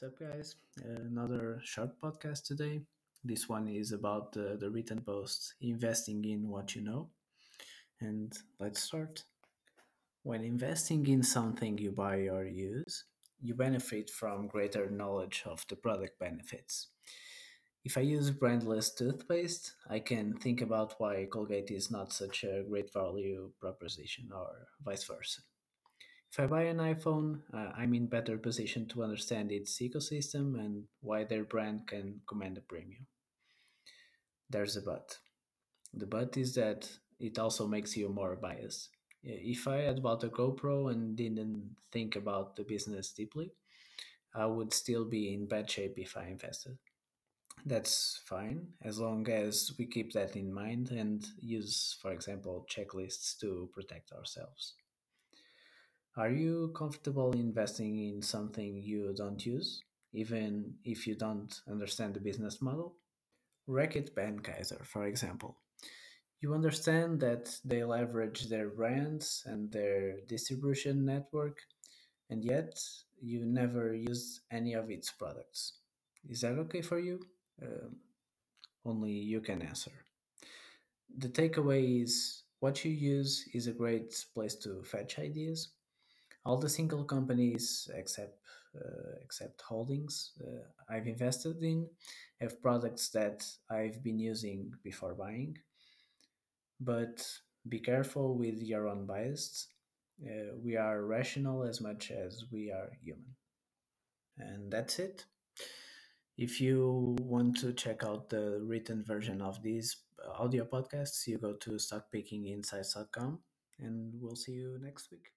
What's up, guys? Another short podcast today. This one is about the written post investing in what you know. And let's start. When investing in something you buy or use, you benefit from greater knowledge of the product benefits. If I use brandless toothpaste, I can think about why Colgate is not such a great value proposition or vice versa. If I buy an iPhone, uh, I'm in better position to understand its ecosystem and why their brand can command a premium. There's a but. The but is that it also makes you more biased. If I had bought a GoPro and didn't think about the business deeply, I would still be in bad shape if I invested. That's fine as long as we keep that in mind and use, for example, checklists to protect ourselves. Are you comfortable investing in something you don't use, even if you don't understand the business model? Reckitt Benckiser, for example. You understand that they leverage their brands and their distribution network, and yet you never use any of its products. Is that okay for you? Um, only you can answer. The takeaway is what you use is a great place to fetch ideas, all the single companies except uh, except holdings uh, I've invested in have products that I've been using before buying. But be careful with your own bias. Uh, we are rational as much as we are human, and that's it. If you want to check out the written version of these audio podcasts, you go to stockpickinginsights.com and we'll see you next week.